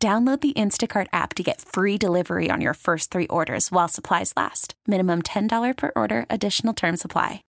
Download the Instacart app to get free delivery on your first three orders while supplies last. Minimum $10 per order, additional term supply.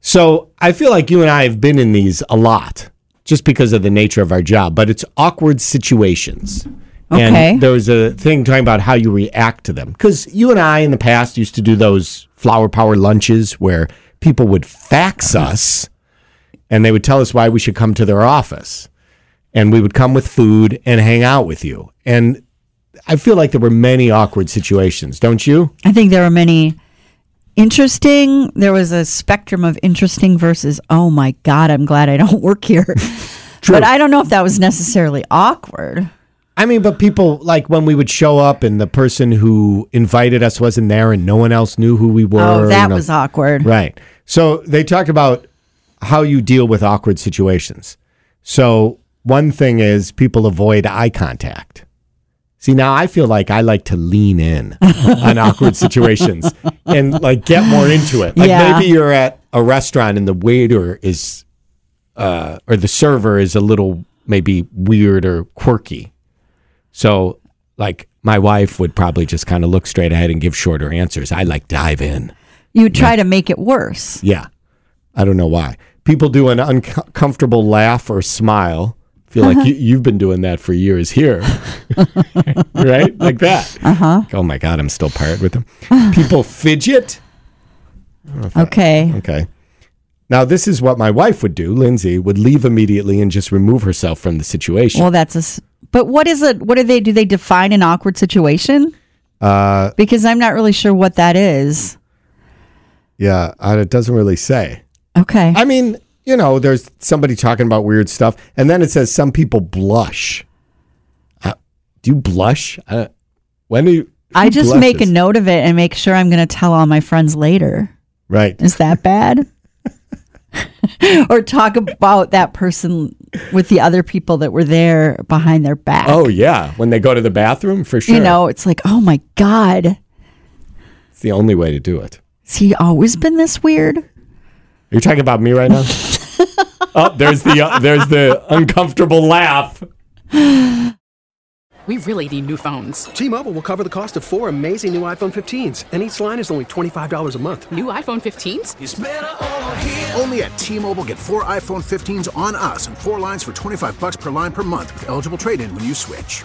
So I feel like you and I have been in these a lot just because of the nature of our job, but it's awkward situations. Okay. And there was a thing talking about how you react to them. Because you and I in the past used to do those flower power lunches where people would fax us and they would tell us why we should come to their office. And we would come with food and hang out with you. And I feel like there were many awkward situations, don't you? I think there were many interesting. There was a spectrum of interesting versus, oh my God, I'm glad I don't work here. But I don't know if that was necessarily awkward. I mean, but people like when we would show up and the person who invited us wasn't there and no one else knew who we oh, were. Oh, that was awkward. right. So they talked about how you deal with awkward situations. So one thing is people avoid eye contact. See, now I feel like I like to lean in on awkward situations and like get more into it. Like Yeah. maybe you're at a restaurant and the waiter is, uh, or the server is a little maybe weird or quirky. So, like, my wife would probably just kind of look straight ahead and give shorter answers. I like dive in. You try to make it worse. Yeah. I don't know why. People do an uncomfortable laugh or smile. Feel like you, you've been doing that for years here. right? Like that. Uh-huh. Oh my God, I'm still paired with them. People fidget. Okay. Okay. Now, this is what my wife would do. Lindsay would leave immediately and just remove herself from the situation. Well, that's a. But what is it? What do they do? They define an awkward situation? Uh, Because I'm not really sure what that is. yeah, it doesn't really say. Okay. I mean, you know, there's somebody talking about weird stuff, and then it says some people blush. Uh, do you blush? Uh, when do you? I just make a note of it and make sure I'm going to tell all my friends later. Right. Is that bad? or talk about that person with the other people that were there behind their back. Oh yeah, when they go to the bathroom, for sure. You know, it's like, oh my God, it's the only way to do it. has he always been this weird? You're talking about me right now. oh, there's the uh, there's the uncomfortable laugh. We really need new phones. T-Mobile will cover the cost of four amazing new iPhone 15s, and each line is only $25 a month. New iPhone 15s? Only at T-Mobile get four iPhone 15s on us and four lines for 25 bucks per line per month with eligible trade-in when you switch.